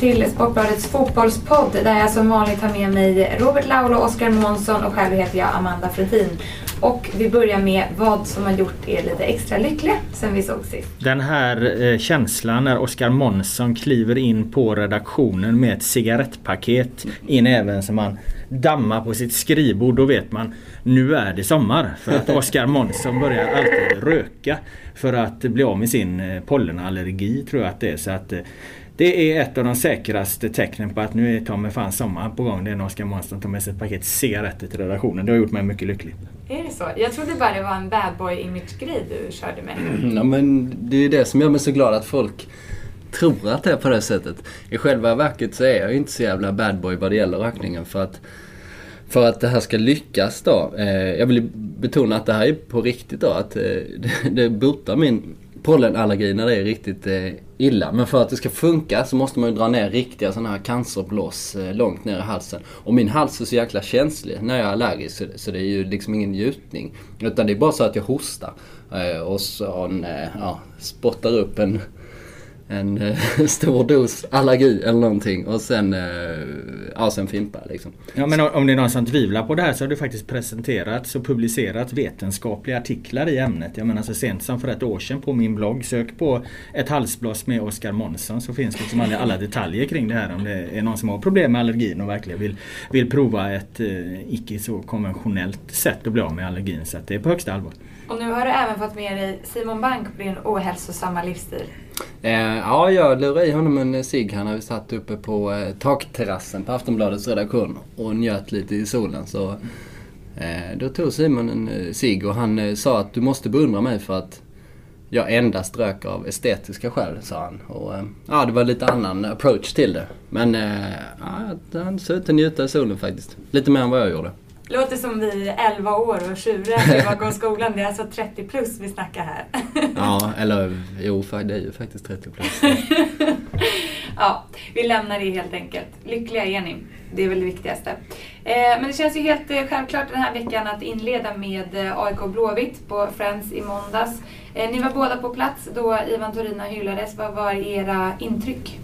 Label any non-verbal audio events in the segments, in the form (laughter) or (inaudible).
till Sportbladets fotbollspodd där jag som vanligt har med mig Robert Laul och Oskar Månsson och själv heter jag Amanda Fredin. Och vi börjar med vad som har gjort er lite extra lyckliga sen vi såg sist. Den här eh, känslan när Oskar Månsson kliver in på redaktionen med ett cigarettpaket i näven som han dammar på sitt skrivbord. Då vet man nu är det sommar. För att Oskar Månsson börjar alltid röka för att bli av med sin eh, pollenallergi tror jag att det är. Så att, eh, det är ett av de säkraste tecknen på att nu är mig fan sommar på gång. Det är när Oskar Månsson tar med sig ett paket cigaretter till redaktionen. Det har gjort mig mycket lycklig. Är det så? Jag trodde bara det var en bad boy image grej du körde med. (clears throat) Ja, men det är det som gör mig så glad att folk tror att det är på det sättet. I själva verket så är jag inte så jävla bad boy vad det gäller rökningen för att för att det här ska lyckas då, eh, jag vill betona att det här är på riktigt då, att eh, (laughs) det, det botar min pollenallergi när det är riktigt eh, illa. Men för att det ska funka så måste man ju dra ner riktiga sådana här cancerblås eh, långt ner i halsen. Och min hals är så jäkla känslig när jag är allergisk så, så det är ju liksom ingen njutning. Utan det är bara så att jag hostar. Eh, och så eh, ja, spottar upp en en eh, (laughs) stor dos allergi eller någonting och sen, eh, ja, sen fimpa liksom. Ja men om det är någon som tvivlar på det här så har du faktiskt presenterat och publicerat vetenskapliga artiklar i ämnet. Jag menar så sent som för ett år sedan på min blogg. Sök på ett halsblås med Oskar Månsson så finns liksom alla, alla detaljer kring det här. Om det är någon som har problem med allergin och verkligen vill, vill prova ett eh, icke så konventionellt sätt att bli av med allergin. Så det är på högsta allvar. Och nu har du även fått med dig Simon Bank på din ohälsosamma livsstil. Eh, ja, jag lurade i honom en cigg här när vi satt uppe på eh, takterrassen på Aftonbladets redaktion och njöt lite i solen. Så, eh, då tog Simon en eh, cigg och han eh, sa att du måste beundra mig för att jag endast röker av estetiska skäl, sa han. Och, eh, ja, det var lite annan approach till det. Men eh, ja, han såg ut att njuta i solen faktiskt. Lite mer än vad jag gjorde. Låter som vi är 11 år och tjurar bakom skolan. Det är alltså 30 plus vi snackar här. ja, eller jo, det är ju faktiskt 30 plus. ja, vi lämnar det helt enkelt. Lyckliga är ni. Det är väl det viktigaste. Eh, men det känns ju helt eh, självklart den här veckan att inleda med eh, AIK Blåvitt på Friends i måndags. Ni var båda på plats då Ivan Torina hyllades. Vad var era intryck?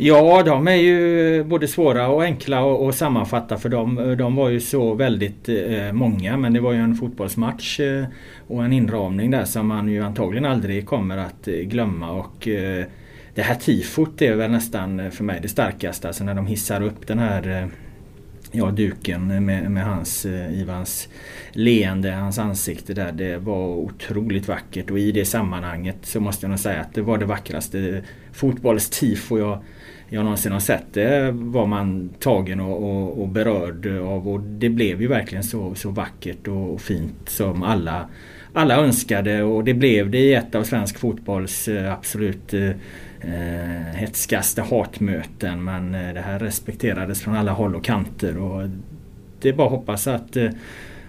Ja, de är ju både svåra och enkla att sammanfatta för de, de var ju så väldigt eh, många. Men det var ju en fotbollsmatch eh, och en inramning där som man ju antagligen aldrig kommer att eh, glömma. Och eh, Det här tifot är väl nästan eh, för mig det starkaste. Alltså när de hissar upp den här eh, ja, duken med, med hans, Ivans leende, hans ansikte där. Det var otroligt vackert och i det sammanhanget så måste jag nog säga att det var det vackraste fotbollstifo jag jag någonsin har sett det var man tagen och, och, och, berörd av. Och det blev ju verkligen så, så vackert och, och fint som alla, alla önskade. Och det blev det i ett av svensk fotbolls eh, absolut eh, eh, hetskaste hatmöten. Men eh, det här respekterades från alla håll och kanter. Och det är bara att hoppas att eh,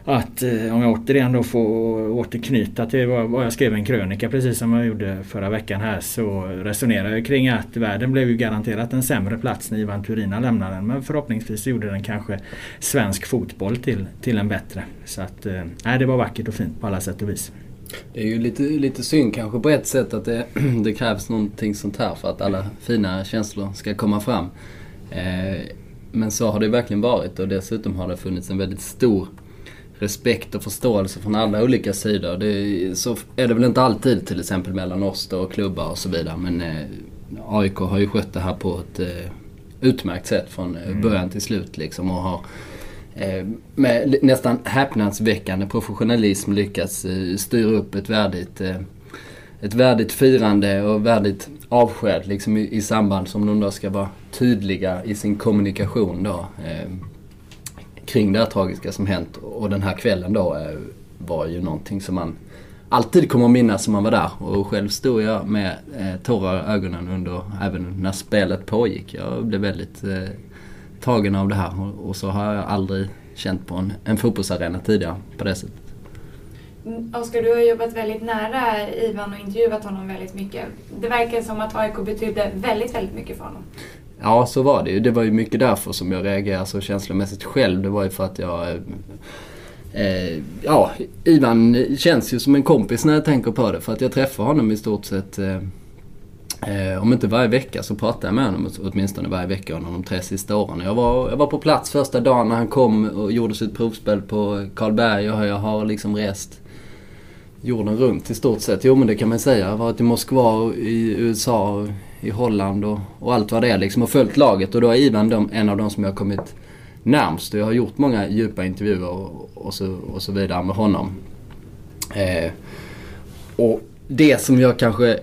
att eh, om jag återigen då får återknyta till vad, jag skrev en krönika precis som jag gjorde förra veckan här så resonerar jag kring att världen blev ju garanterat en sämre plats när Ivan Turina lämnade den men förhoppningsvis gjorde den kanske svensk fotboll till, till en bättre. Så att eh, nej det var vackert och fint på alla sätt och vis. Det är ju lite, lite synd kanske på ett sätt att det, (clears throat) det krävs någonting sånt här för att alla fina känslor ska komma fram. Eh, men så har det verkligen varit och dessutom har det funnits en väldigt stor respekt och förståelse från alla olika sidor. Det, så är det väl inte alltid till exempel mellan oss då och klubbar och så vidare. Men eh, AIK har ju skött det här på ett eh, utmärkt sätt från eh, mm. början till slut liksom. Och har eh, med nästan häpnadsväckande professionalism lyckats eh, styra upp ett värdigt ett värdigt firande och värdigt avsked liksom i, i samband som de då ska vara tydliga i sin kommunikation då. Kring det här tragiska som hänt. Och den här kvällen då eh, var ju någonting som man alltid kommer att minnas som man var där. Och själv stod jag med eh, tårar i ögonen under, även när spelet pågick. Jag blev väldigt eh, tagen av det här och, och, så har jag aldrig känt på en, en fotbollsarena tidigare på det sättet. Mm, Oskar, du har jobbat väldigt nära Ivan och intervjuat honom väldigt mycket. Det verkar som att AIK betydde väldigt, väldigt mycket för honom. Ja, så var det ju. Det var ju mycket därför som jag reagerade så känslomässigt själv. Det var ju för att jag... Eh, eh ja, Ivan känns ju som en kompis när jag tänker på det. För att jag träffar honom i stort sett eh, eh om inte varje vecka så pratade jag med honom åtminstone varje vecka under de tre sista åren. Jag var, jag var på plats första dagen när han kom och gjorde sitt provspel på Karlberg och jag har liksom rest jorden runt i stort sett. Jo men det kan man säga. Jag har varit i Moskva, i USA, i Holland och, och allt vad det är liksom och följt laget. Och då är Ivan de, en av de som jag har kommit närmst. Jag har gjort många djupa intervjuer och, och, så, och så vidare med honom. Eh, och det som jag kanske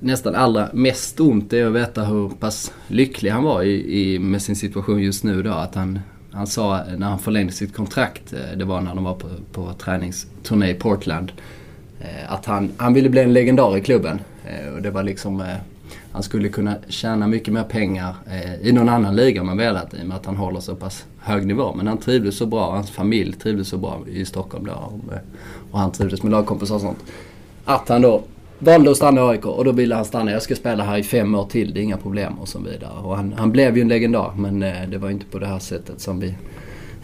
nästan allra mest ont är att veta hur pass lycklig han var i, i, med sin situation just nu då. Att han, han sa när han förlängde sitt kontrakt, eh, det var när de var på, på träningsturné i Portland, eh, att han, han ville bli en legendar i klubben. Eh, och det var liksom, han skulle kunna tjäna mycket mer pengar eh, i någon annan liga om han velat i och med att han håller så pass hög nivå. Men han trivdes så bra, hans familj trivdes så bra i Stockholm då. Och han trivdes med lagkompisar och sånt. Att han då valde att stanna i AIK och då ville han stanna. Jag ska spela här i fem år till, det är inga problem och så vidare. Och han, han blev ju en legendar men eh, det var inte på det här sättet som vi,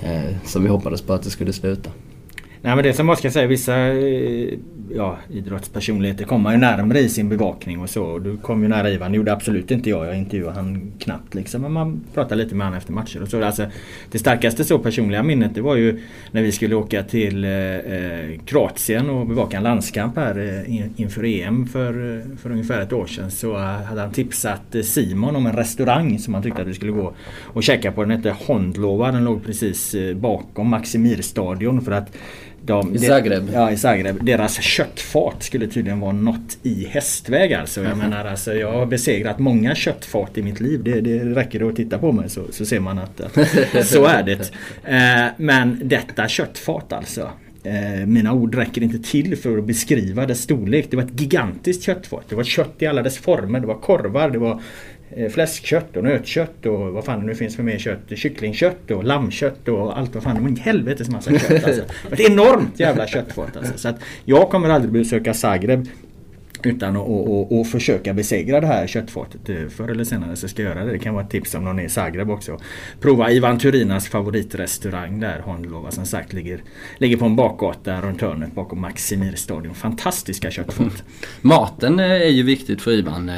eh, som vi hoppades på att det skulle sluta. Nej men det som man ska säga, vissa eh, ja, idrottspersonligheter kommer ju närmare i sin bevakning och så. Du kom ju nära Ivan, det gjorde absolut inte jag. Jag intervjuade han knappt liksom. Men man pratade lite med honom efter matcher och så. Alltså, det starkaste så personliga minnet det var ju när vi skulle åka till eh, eh Kroatien och bevaka en landskamp här eh, inför EM för, eh, för ungefär ett år sedan. Så hade han tipsat Simon om en restaurang som han tyckte att vi skulle gå och käka på. Den hette Hondlova. Den låg precis bakom Maximirstadion för att de, I Zagreb? ja, i Zagreb. Deras köttfat skulle tydligen vara något i hästväg alltså. Jag menar alltså, jag har besegrat många köttfat i mitt liv. Det, det räcker att titta på mig så, så ser man att, så är det. Eh, men detta köttfat alltså. Eh, mina ord räcker inte till för att beskriva dess storlek. Det var ett gigantiskt köttfat. Det var kött i alla dess former. Det var korvar, det var fläskkött och nötkött och vad fan det nu finns för mer kött. Kycklingkött och lammkött och allt vad fan. Det var en helvetes massa kött (laughs) alltså. Ett enormt jävla köttfat alltså. Så att jag kommer aldrig besöka Zagreb utan att och, och, och försöka besegra det här köttfatet. Eh, förr eller senare så ska jag göra det. Det kan vara ett tips om någon är i Zagreb också. Prova Ivan Turinas favoritrestaurang där Honlova som sagt ligger, ligger på en bakgata runt hörnet bakom Maximir stadion. Fantastiska köttfat. Mm. (laughs) Maten är ju viktigt för Ivan.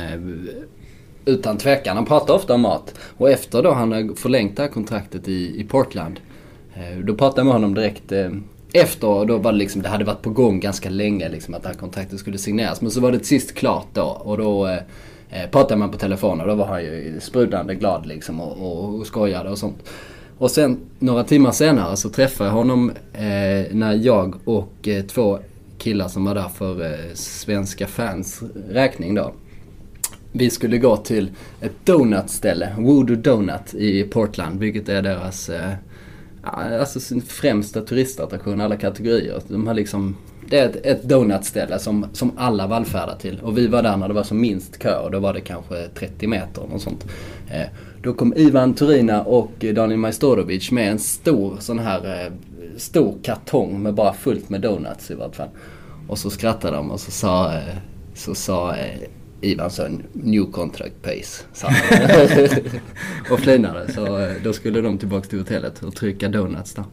Utan tvekan. Han pratar ofta om mat. Och efter då han har förlängt det här kontraktet i, i Portland. Eh, då pratade jag med honom direkt eh, efter efter. Då var det liksom, det hade varit på gång ganska länge liksom att det här kontraktet skulle signeras. Men så var det till sist klart då. Och då eh, eh pratade man på telefon och då var han ju sprudlande glad liksom och, och, och skojade och sånt. Och sen några timmar senare så träffade jag honom eh, när jag och eh, två killar som var där för eh, svenska fans räkning då vi skulle gå till ett donutställe, Voodoo Donut i Portland, vilket är deras eh, alltså sin främsta turistattraktion alla kategorier. De har liksom, det är ett, ett donutställe som, som alla vallfärdar till. Och vi var där när det var som minst kö och då var det kanske 30 meter och sånt. Eh, då kom Ivan Turina och Daniel Majstorovic med en stor sån här eh, stor kartong med bara fullt med donuts i vart fall. Och så skrattade de och så sa, eh, så sa eh, Ivan sa new contract pace. (laughs) och flinade. Så eh, då skulle de tillbaka till hotellet och trycka donuts där.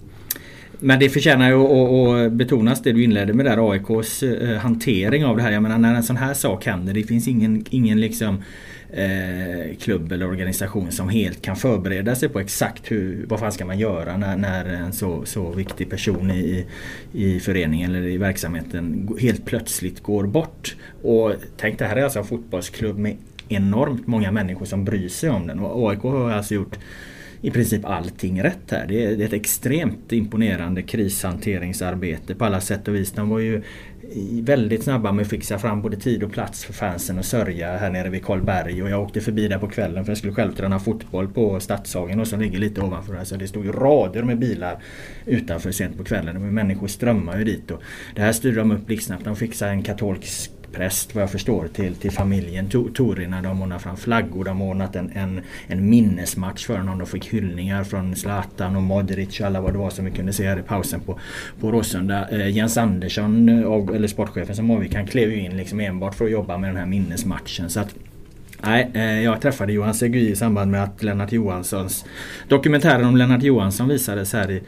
Men det förtjänar ju att betonas det du inledde med där AIKs eh, hantering av det här. Jag menar när en sån här sak händer. Det finns ingen, ingen liksom eh, klubb eller organisation som helt kan förbereda sig på exakt hur, vad fan ska man göra när, när en så, så viktig person i, i föreningen eller i verksamheten helt plötsligt går bort. Och tänk det här är alltså en fotbollsklubb med enormt många människor som bryr sig om den. Och AIK har alltså gjort i princip allting rätt här. Det är, det är ett extremt imponerande krishanteringsarbete på alla sätt och vis. De var ju väldigt snabba med att fixa fram både tid och plats för fansen och sörja här nere vid Karlberg. Och jag åkte förbi där på kvällen för jag skulle själv träna fotboll på Stadshagen och som ligger lite ovanför. här så det stod ju rader med bilar utanför sent på kvällen. Människor strömmar ju dit. Och det här styrde de upp blixtsnabbt. De fixade en katolsk präst vad jag förstår till, till familjen Torina. De ordnade fram flaggor, de ordnade ordnat en, en, en minnesmatch för honom. De fick hyllningar från Zlatan och Modric och alla vad det var som vi kunde se här i pausen på, på Råsunda. Eh, Jens Andersson, eh, eller sportchefen som avgick, han klev ju in liksom enbart för att jobba med den här minnesmatchen. Så att, Nej, eh, jag träffade Johan Segui i samband med att Lennart Johanssons dokumentären om Lennart Johansson visades här i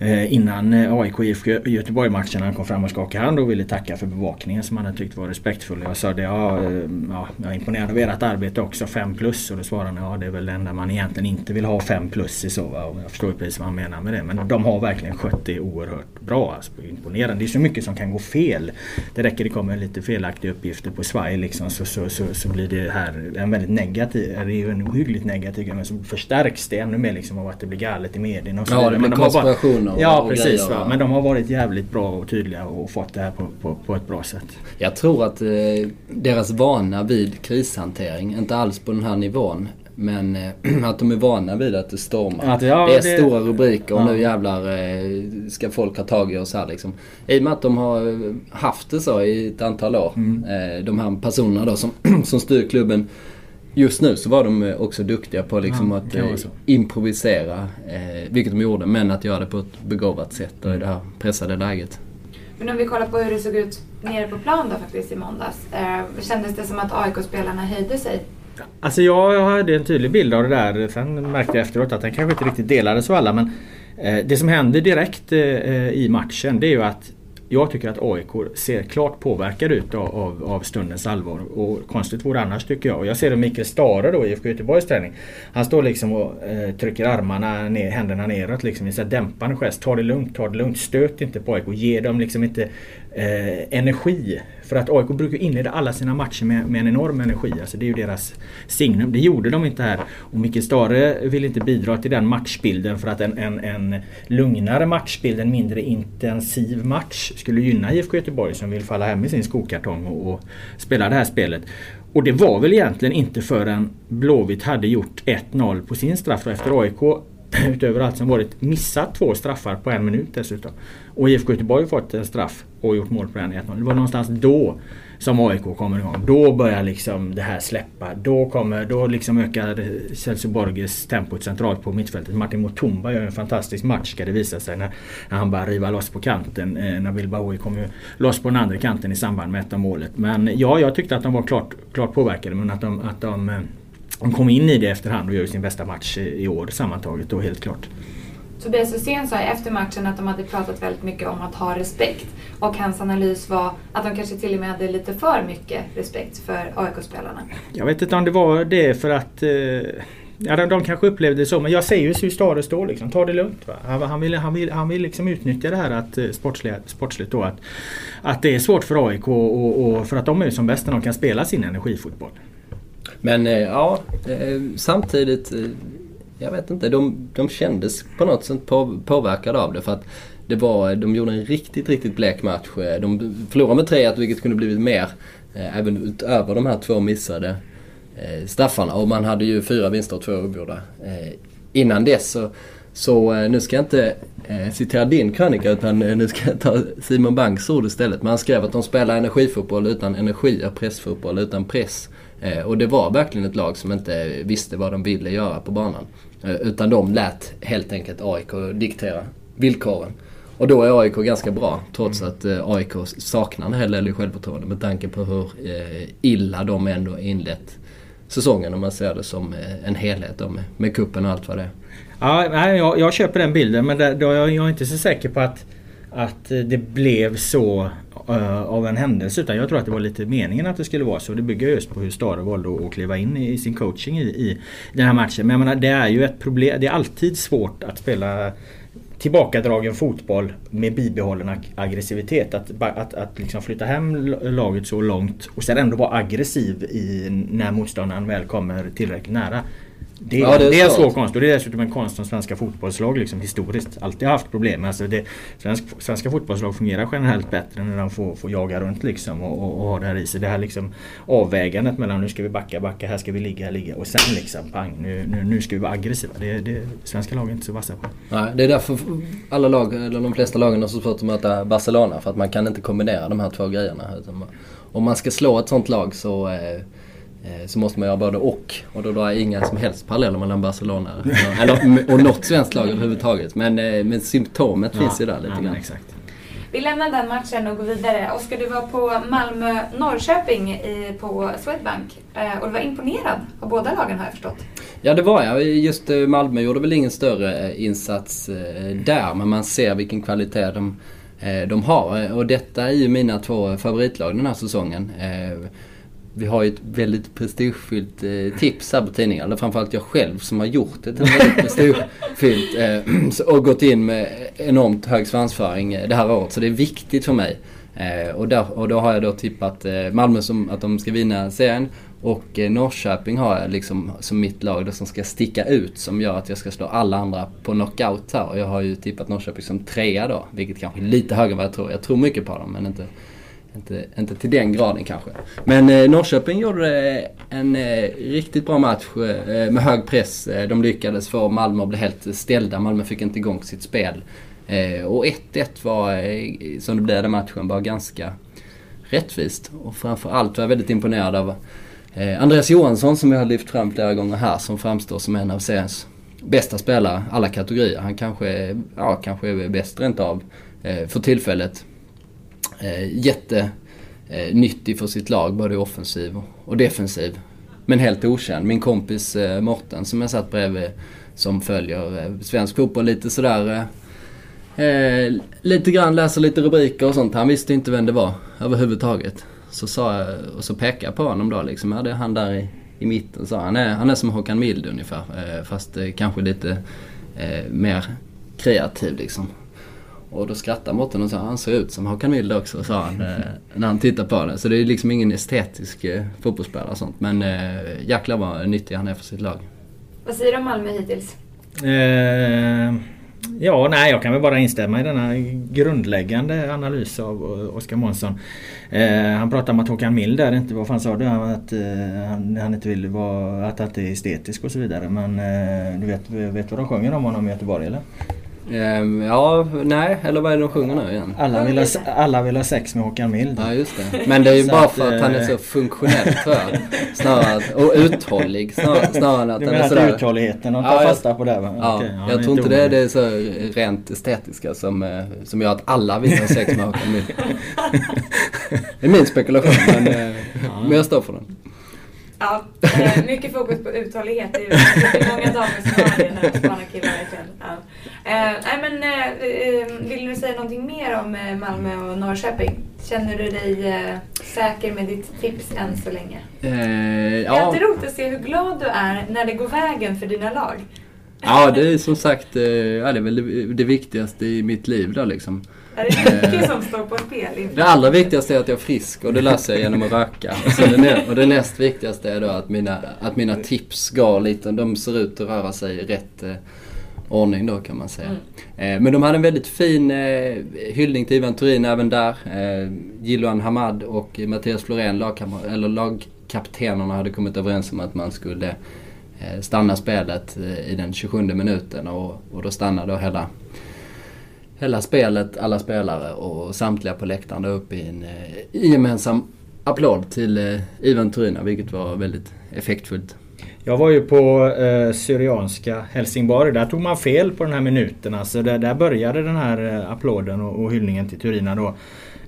innan eh, AIK IFK Göteborg-matchen han kom fram och skakade hand och ville tacka för bevakningen som han hade tyckt var respektfull. Jag sa det, ja, eh, ja jag är imponerad av ert arbete också, 5 plus. Och då svarade han, ja det är väl det enda man egentligen inte vill ha 5 plus i så. Och jag förstår precis vad han menar med det. Men de har verkligen skött det oerhört bra. Alltså, imponerande. Det är så mycket som kan gå fel. Det räcker det kommer lite felaktiga uppgifter på svaj liksom, så, så, så, så blir det här en väldigt negativ, det är ju en ohyggligt negativ men så förstärks det ännu mer liksom av att det blir galet i medierna och så Ja, det blir konspirationer bara, Ja precis va? men de har varit jävligt bra och tydliga och fått det här på, på, på ett bra sätt. Jag tror att eh, deras vana vid krishantering, inte alls på den här nivån, men eh, (clears throat) att de är vana vid att det stormar. Att, ja, det är det... stora rubriker och ja. nu jävlar eh, ska folk ha tag i oss här liksom. I och med att de har haft det så i ett antal år. Mm. Eh, de här personerna då som, (clears throat) som styr klubben. Just nu så var de också duktiga på liksom ja, att eh, improvisera, eh, vilket de gjorde, men att göra det på ett begåvat sätt och i det här pressade läget. Men om vi kollar på hur det såg ut nere på plan då faktiskt i måndags. Eh, kändes det som att AIK-spelarna höjde sig Alltså jag hade en tydlig bild av det där. Sen märkte jag efteråt att den kanske inte riktigt delades av alla. Men eh, det som händer direkt eh, i matchen det är ju att jag tycker att AIK ser klart påverkade ut av, av, av stundens allvar. Och konstigt vore annars tycker jag. Och jag ser det Mikael Stare då i IFK Göteborgs träning. Han står liksom och eh, trycker armarna ner, händerna neråt liksom i en dämpande gest. Ta det lugnt, ta det lugnt. Stöt inte på AIK. Ge dem liksom inte eh, energi. För att AIK brukar inleda alla sina matcher med, med, en enorm energi. Alltså det är ju deras signum. Det gjorde de inte här. Och Micke Stare vill inte bidra till den matchbilden för att en, en, en lugnare matchbild, en mindre intensiv match skulle gynna IFK Göteborg som vill falla hem i sin skokartong och, och spela det här spelet. Och det var väl egentligen inte förrän Blåvitt hade gjort 1-0 på sin straff efter AIK (clears throat) utöver allt som varit missat två straffar på en minut dessutom. Och IFK Göteborg har fått en straff och gjort mål på den 1-0. Det var någonstans då som AIK kommer igång. Då börjar liksom det här släppa. Då, kommer, då liksom ökar Celso Borges tempot centralt på mittfältet. Martin Mutumba gör en fantastisk match ska det visa sig när, när han börjar riva loss på kanten. Eh, Nabil Bahoui kom ju loss på den andra kanten i samband med ett av målet. Men ja, jag tyckte att de var klart, klart påverkade men att de, att de eh, de kom in i det efterhand och gör sin bästa match i år sammantaget då helt klart. Tobias Hysén sa efter matchen att de hade pratat väldigt mycket om att ha respekt. Och hans analys var att de kanske till och med hade lite för mycket respekt för AIK-spelarna. Jag vet inte om det var det för att eh, Ja, de, de kanske upplevde det så, men jag säger ju hur Stare står liksom. Ta det lugnt. Va? Han, han, vill, han, vill, han vill liksom utnyttja det här att, eh, sportsligt, sportsligt då, att, att det är svårt för AIK och, och, för att de är som bäst när de kan spela sin energifotboll. Men eh, ja, eh, samtidigt, eh, jag vet inte, de, de kändes på något sätt på, påverkade av det. För att det var, de gjorde en riktigt, riktigt blek match. De förlorade med 3-1 vilket kunde blivit mer. Även utöver de här två missade straffarna. Och man hade ju fyra vinster och två oavgjorda. Innan dess så, så nu ska jag inte citera din krönika utan nu ska jag ta Simon Banks ord istället. Men han skrev att de spelar energifotboll utan energi och pressfotboll utan press. Eh, och det var verkligen ett lag som inte visste vad de ville göra på banan. Eh, utan de lät helt enkelt AIK diktera villkoren. Och då är AIK ganska bra trots mm. att eh, AIK saknar en hel del självförtroende med tanke på hur illa de ändå inlett säsongen om man ser det som en helhet med, med kuppen och allt vad det är. Ja, jag, jag köper den bilden men det, då, jag är inte så säker på att, att det blev så Eh, av en händelse utan jag tror att det var lite meningen att det skulle vara så. Det bygger just på hur Stare valde att kliva in i, sin coaching i, i den här matchen. Men jag menar, det är ju ett problem. Det är alltid svårt att spela tillbakadragen fotboll med bibehållen aggressivitet. Att, att, att liksom flytta hem laget så långt och sen ändå vara aggressiv i, när motståndaren väl kommer tillräckligt nära. Det, ja, det, är, det är svår konst och det är dessutom en konst som svenska fotbollslag liksom historiskt alltid haft problem med. Alltså det, svensk, svenska fotbollslag fungerar generellt bättre när de får, får jaga runt liksom och, och, och ha det här i sig. Det här liksom avvägandet mellan nu ska vi backa, backa, här ska vi ligga, ligga och sen liksom pang, nu, nu, nu ska vi vara aggressiva. Det, det, svenska lag är inte så vassa på. Nej, det är därför alla lag, eller de flesta lagen har så svårt att möta Barcelona för att man kan inte kombinera de här två grejerna. Om man ska slå ett sånt lag så Eh, så måste man göra både och. Och då drar jag inga som helst paralleller mellan Barcelona eller, och något svenskt lag överhuvudtaget. Men, eh, men symptomet ja, finns ju där lite ja, grann. Exakt. Vi lämnar den matchen och går vidare. Oskar, du var på Malmö-Norrköping på Swedbank och du var imponerad av båda lagen har jag förstått. Ja det var jag. Just Malmö gjorde väl ingen större insats där men man ser vilken kvalitet de, de har. Och detta är ju mina två favoritlag den här säsongen vi har ju ett väldigt prestigefyllt eh, tips här på tidningen. Eller framförallt jag själv som har gjort ett väldigt (laughs) prestigefyllt eh, (clears throat) och gått in med enormt hög svansföring eh, det här året. Så det är viktigt för mig. Eh, och, där, och då har jag då tippat eh, Malmö som att de ska vinna serien. Och eh, Norrköping har jag liksom som mitt lag då som ska sticka ut som gör att jag ska slå alla andra på knockout här. Och jag har ju tippat Norrköping som trea då. Vilket kanske är lite högre än vad jag tror. Jag tror mycket på dem men inte inte, inte till den graden kanske. Men eh, Norrköping gjorde eh, en eh, riktigt bra match eh, eh, med hög press. Eh, de lyckades få Malmö att bli helt ställda. Malmö fick inte igång sitt spel. Eh, och 1-1 var, eh, som det blev den matchen, var ganska rättvist. Och framförallt var jag väldigt imponerad av eh, Andreas Johansson som jag har lyft fram flera gånger här som framstår som en av seriens bästa spelare alla kategorier. Han kanske, ja, kanske är bäst rent av för tillfället eh, jättenyttig eh, för sitt lag, både offensiv och defensiv. Men helt okänd. Min kompis eh, Morten som jag satt bredvid som följer eh, svensk fotboll lite sådär eh, eh, lite grann läser lite rubriker och sånt. Han visste inte vem det var överhuvudtaget. Så sa jag, och så pekade jag på honom då liksom. Ja, det är han där i, i mitten sa han. Är, han är som Håkan Mild ungefär. Eh, fast eh, kanske lite eh, mer kreativ liksom. Och då skrattade Mårten och sa han ser ut som Håkan Mild också, sa han eh, när han tittade på det. Så det är liksom ingen estetisk eh, fotbollsspelare och sånt. Men eh, jäklar vad nyttig han är för sitt lag. Vad säger du om Malmö hittills? Eh, ja, nej jag kan väl bara instämma i denna grundläggande analys av Oskar Månsson. Eh, han pratade om att Håkan Mild där inte, vad fan sa du? Att eh, han, han, inte vill vara, att, att det är estetisk och så vidare. Men eh, du vet, vet vad de sjunger om honom i Göteborg eller? Um, ja, nej, eller vad är det de sjunger nu igen? Alla vill ha, alla vill ha sex med Håkan Mild. Ja, just det. Men det är ju bara för att han är så eh, funktionell tror jag. (laughs) Snarare, och uthållig. Snarare, snarare än att du han är att sådär... uthålligheten och tar ja, fasta på det va? Ja, okay, ja jag tror inte det är det så rent estetiska som, eh, som gör att alla vill ha sex med Håkan Mild. (laughs) det är min spekulation men, eh, ja. men jag står för den. Ja, mycket fokus på uthållighet. Det är många damer som har det när de killar verkligen. Ja. Eh, nej, men, eh, vill du säga någonting mer om Malmö och Norrköping? Känner du dig säker med ditt tips än så länge? Eh, ja. Det är alltid roligt att se hur glad du är när det går vägen för dina lag. Ja, det är som sagt ja, det, är väl det, viktigaste i mitt liv då liksom. Är det mycket som står på spel? Det allra viktigaste är att jag är frisk och det löser jag genom att röka. Och det näst viktigaste är då att mina, att mina tips går lite, de ser ut att röra sig rätt eh, ordning då kan man säga. Mm. Eh, men de hade en väldigt fin eh, hyllning till Ivan Turin även där. Eh, Jiloan Hamad och Mattias Florén, eller lagkaptenerna, hade kommit överens om att man skulle eh, stanna spelet i den 27 minuten och, och då stannade då hela hela spelet, alla spelare och samtliga på läktaren uppe i en gemensam applåd till Ivan Turina, vilket var väldigt effektfullt. Jag var ju på eh, Syrianska Helsingborg. Där tog man fel på den här minuten. Alltså där, där började den här eh, applåden och, och hyllningen till Turina då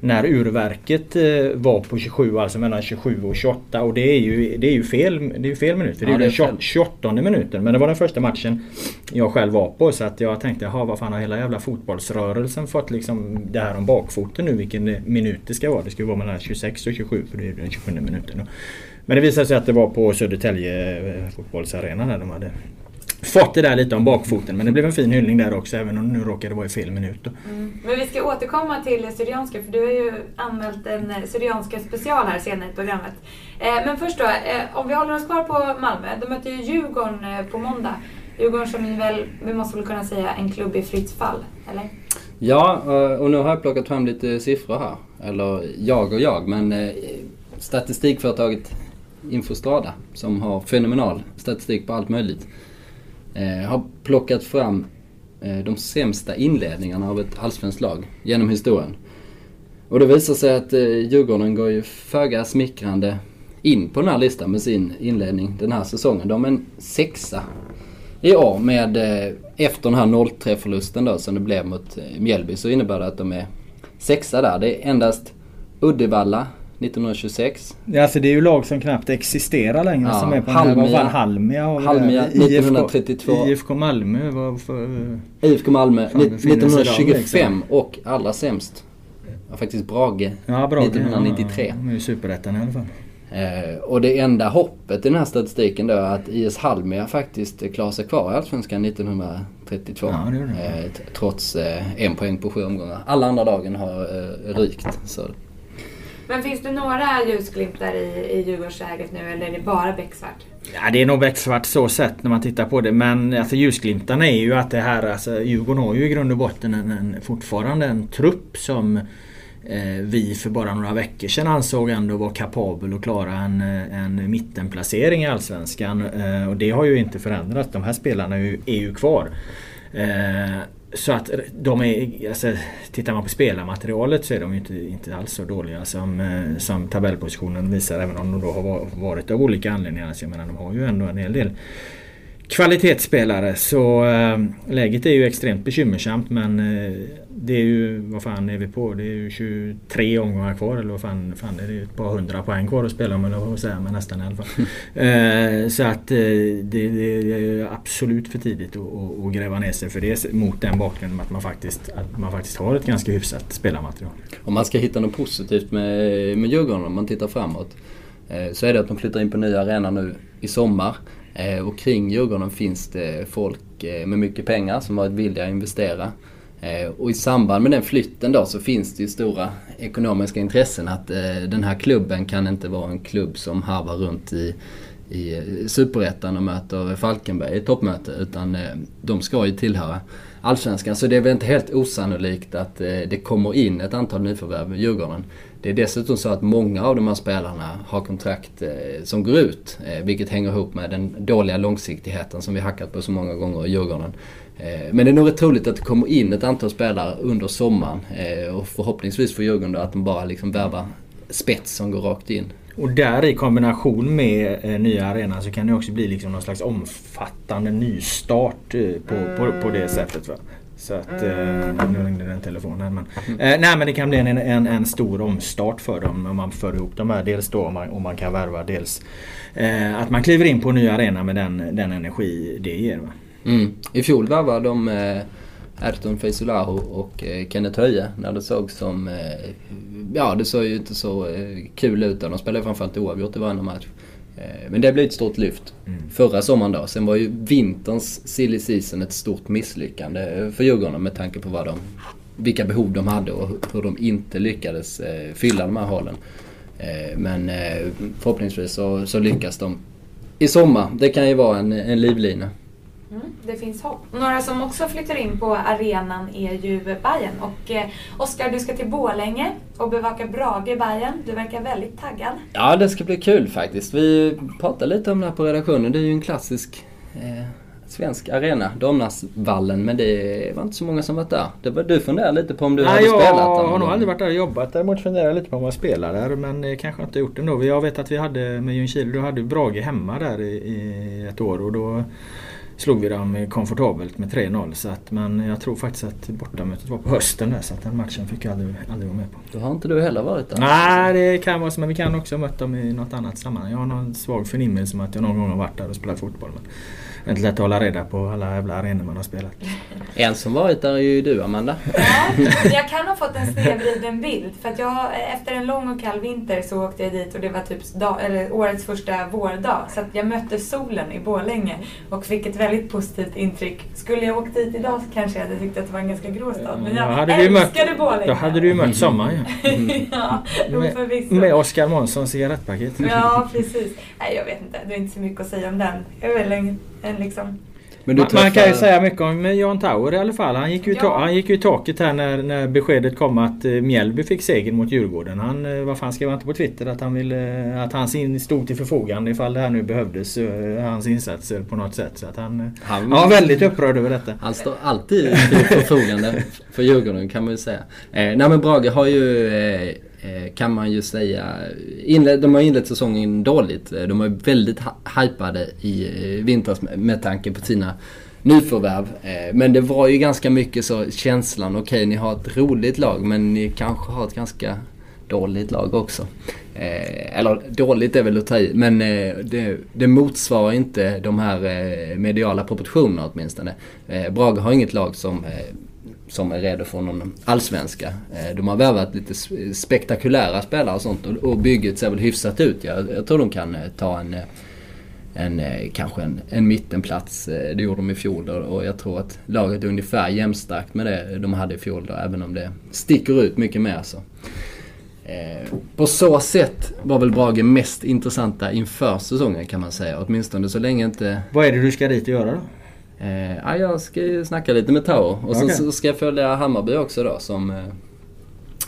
när urverket eh, var på 27, alltså mellan 27 och 28. Och det är ju, det är ju fel, det är fel minut. För det ja, är den 28, 28 minuten. Men det var den första matchen jag själv var på. Så att jag tänkte, jaha vad fan har hela jävla fotbollsrörelsen fått liksom det här om bakfoten nu? Vilken minut det ska vara. Det ska vara mellan 26 och 27 för det är den 27 minuten. Men det visade sig att det var på Södertälje eh, fotbollsarena där de hade fått det där lite om bakfoten. Men det blev en fin hyllning där också även om det nu råkade vara i fel minut. Mm. Men vi ska återkomma till Syrianska för du har ju anmält en Syrianska special här senare i programmet. Eh, men först då, eh, om vi håller oss kvar på Malmö. De möter ju Djurgården eh, på måndag. Djurgården som är väl, vi måste väl kunna säga, en klubb i fritt fall, eller? Ja, eh, och nu har jag plockat fram lite siffror här. Eller jag och jag, men eh, statistikföretaget Infostrada som har fenomenal statistik på allt möjligt eh, har plockat fram eh, de sämsta inledningarna av ett allsvenskt lag genom historien. Och det visar sig att eh, Djurgården går ju föga smickrande in på den här listan med sin inledning den här säsongen. De är en sexa i år med, eh, efter den här 0-3 förlusten då som det blev mot eh, Mjällby så innebär det att de är sexa där. Det är endast Uddevalla, 1926. Ja, alltså det är ju lag som knappt existerar längre Ja, som är på Halmia- den här, Halmia vi Halmia där. IFK 1932. IFK Malmö var för... IFK Malmö Fan, befinner sig där, 1925 liksom. och allra sämst var faktiskt Brage. Ja, bra. 1993. Ja, ju superettan i alla fall. Eh, och det enda hoppet i den här statistiken då är att IS Halmia faktiskt klarar sig kvar i Allsvenskan 1932. Ja, det det. Eh, trots eh, en poäng på sju omgångar. Alla andra lagen har eh, rykt. Så. Men finns det några ljusglimtar i, i Djurgårdsläget nu eller är det bara becksvart? Ja, det är nog becksvart så sett när man tittar på det. Men alltså, ljusglimtarna är ju att det här, alltså, Djurgården har ju i grund och botten en, en, fortfarande en trupp som eh, vi för bara några veckor sedan ansåg ändå var kapabel att klara en, en mittenplacering i Allsvenskan. Eh, och det har ju inte förändrats. De här spelarna är ju, är ju kvar. Eh, så att de är, alltså, tittar man på spelarmaterialet så är de ju inte, inte alls så dåliga som, eh, som tabellpositionen visar. Även om de då har varit av olika anledningar. Alltså, jag menar, de har ju ändå en hel del kvalitetsspelare. Så eh, läget är ju extremt bekymmersamt men eh, det är ju, vad fan är vi på? Det är ju 23 omgångar kvar eller vad fan, fan det är ju ett par hundra poäng kvar att spela om eller vad säga men nästan i alla fall. så att eh, det, det är absolut för tidigt att, att, att gräva ner sig för det mot den bakgrunden att man faktiskt, att man faktiskt har ett ganska hyfsat spelarmaterial. Om man ska hitta något positivt med, med Djurgården om man tittar framåt. Eh, så är det att de flyttar in på nya arena nu i sommar. Eh, och kring Djurgården finns det folk eh, med mycket pengar som varit villiga att investera. Eh, och i samband med den flytten då så finns det ju stora ekonomiska intressen att den här klubben kan inte vara en klubb som harvar runt i i Superettan och möter Falkenberg i toppmöte utan de ska ju tillhöra Allsvenskan. Så det är väl inte helt osannolikt att det kommer in ett antal nyförvärv i Djurgården. Det är dessutom så att många av de här spelarna har kontrakt eh, som går ut. Eh, vilket hänger ihop med den dåliga långsiktigheten som vi hackat på så många gånger i Djurgården. Eh, men det är nog rätt troligt att det kommer in ett antal spelare under sommaren. Och förhoppningsvis för Djurgården då att de bara liksom värvar spets som går rakt in. Och där i kombination med eh, nya arenan så kan det också bli liksom någon slags omfattande nystart eh, på, på, på det sättet. Va? Så att, eh, nu ringde den telefonen. Men, eh, nej men det kan bli en, en, en stor omstart för dem om man för ihop de här. Dels då om man, om man kan värva, dels eh, att man kliver in på en ny arena med den, den energi det ger. Va? Mm. I fjol värvade de eh, Erton Feisolahu och eh, Kenneth Höje när det såg som... Eh, ja, det såg ju inte så eh, kul ut. De spelade framförallt oavgjort i varenda match. Eh, men det blev ett stort lyft Mm. förra sommaren då. Sen var ju vinterns silly season ett stort misslyckande för Djurgården med tanke på vad de, vilka behov de hade och hur de inte lyckades eh, fylla de här hålen. Eh, men förhoppningsvis så, så lyckas de i sommar. Det kan ju vara en, en livlina. Mm, det finns hopp. Några som också flyttar in på arenan är ju Bayern och eh, Oskar, du ska till Borlänge och bevaka Brage i Bayern. Du verkar väldigt taggad. Ja, det ska bli kul faktiskt. Vi pratade lite om det här på redaktionen. Det är ju en klassisk eh, svensk arena, Domnarsvallen, men det var inte så många som varit där. Det var du funderade lite på om du Nej, hade jag spelat där har någon nog aldrig varit där och jobbat. Däremot funderar jag lite på om jag spelar där men eh, kanske inte gjort det ändå. Jag vet att vi hade med Ljungskile, då hade Brage hemma där i, i ett år och då slog vi dem komfortabelt med 3-0. Så att, men jag tror faktiskt att bortamötet var på hösten där så att den matchen fick jag aldrig, aldrig vara med på. Då har inte du heller varit där. Nej, det kan vara så men vi kan också ha mött dem i något annat sammanhang. Jag har någon svag förnimmelse om att jag någon gång har varit där och spelat fotboll. Men inte lätt att hålla reda på alla jävla arenor man har spelat. (laughs) En som varit där är ju du, Amanda. Ja, jag kan ha fått en snedvriden bild. För att jag, efter en lång och kall vinter så åkte jag dit och det var typ dag, eller årets första vårdag. Så att jag mötte solen i Borlänge och fick ett väldigt positivt intryck. Skulle jag åkt dit idag så kanske jag hade tyckt att det var en ganska grå stad. Men jag Då hade du ju mött- älskade Borlänge. Då hade du ju mött sommaren ja. (laughs) ja, jo, Med, förvisso. med Oskar Månssons cigarettpaket. Ja, precis. Nej, jag vet inte. Det är inte så mycket att säga om den. Det är väl en, en liksom... Men du Man, man kan ju träffar- säga mycket om Jan Tauer i alla fall. Han gick ju, Ja. han gick ju i taket här när, när beskedet kom att eh, Mjällby fick segern mot Djurgården. Han, eh, vad fan skrev han inte på Twitter att han ville att hans in stod till förfogande ifall det här nu behövdes. eh, Hans insatser på något sätt. Så att han, eh, Han, han var väldigt upprörd över detta. Han står alltid till förfogande för Djurgården kan man ju säga. Eh, nej men Brage har ju, eh, eh, Eh, kan man ju säga, de har inlett säsongen dåligt. Eh, de var ju väldigt hypade i eh, vintras med, tanke på sina nyförvärv. Men det var ju ganska mycket så känslan, okej ni har ett roligt lag men ni kanske har ett ganska dåligt lag också. Eh, eller dåligt är väl att ta i, men eh, det, det motsvarar inte de här eh, mediala proportionerna åtminstone. Eh, Brage har inget lag som som är redo för någon allsvenska. Eh, de har värvat lite spektakulära spelare och sånt och bygget ser väl hyfsat ut. Jag, jag tror de kan eh, ta en eh, en, kanske en, en mittenplats. Det gjorde de i fjol och jag tror att laget är ungefär jämnstarkt med det de hade i fjol då, även om det sticker ut mycket mer. Så. På så sätt var väl Brage mest intressanta inför säsongen kan man säga. Åtminstone så länge inte... Vad är det du ska dit och göra då? Eh, ja, jag ska ju snacka lite med Tao och okay. så, ska jag följa Hammarby också då som eh,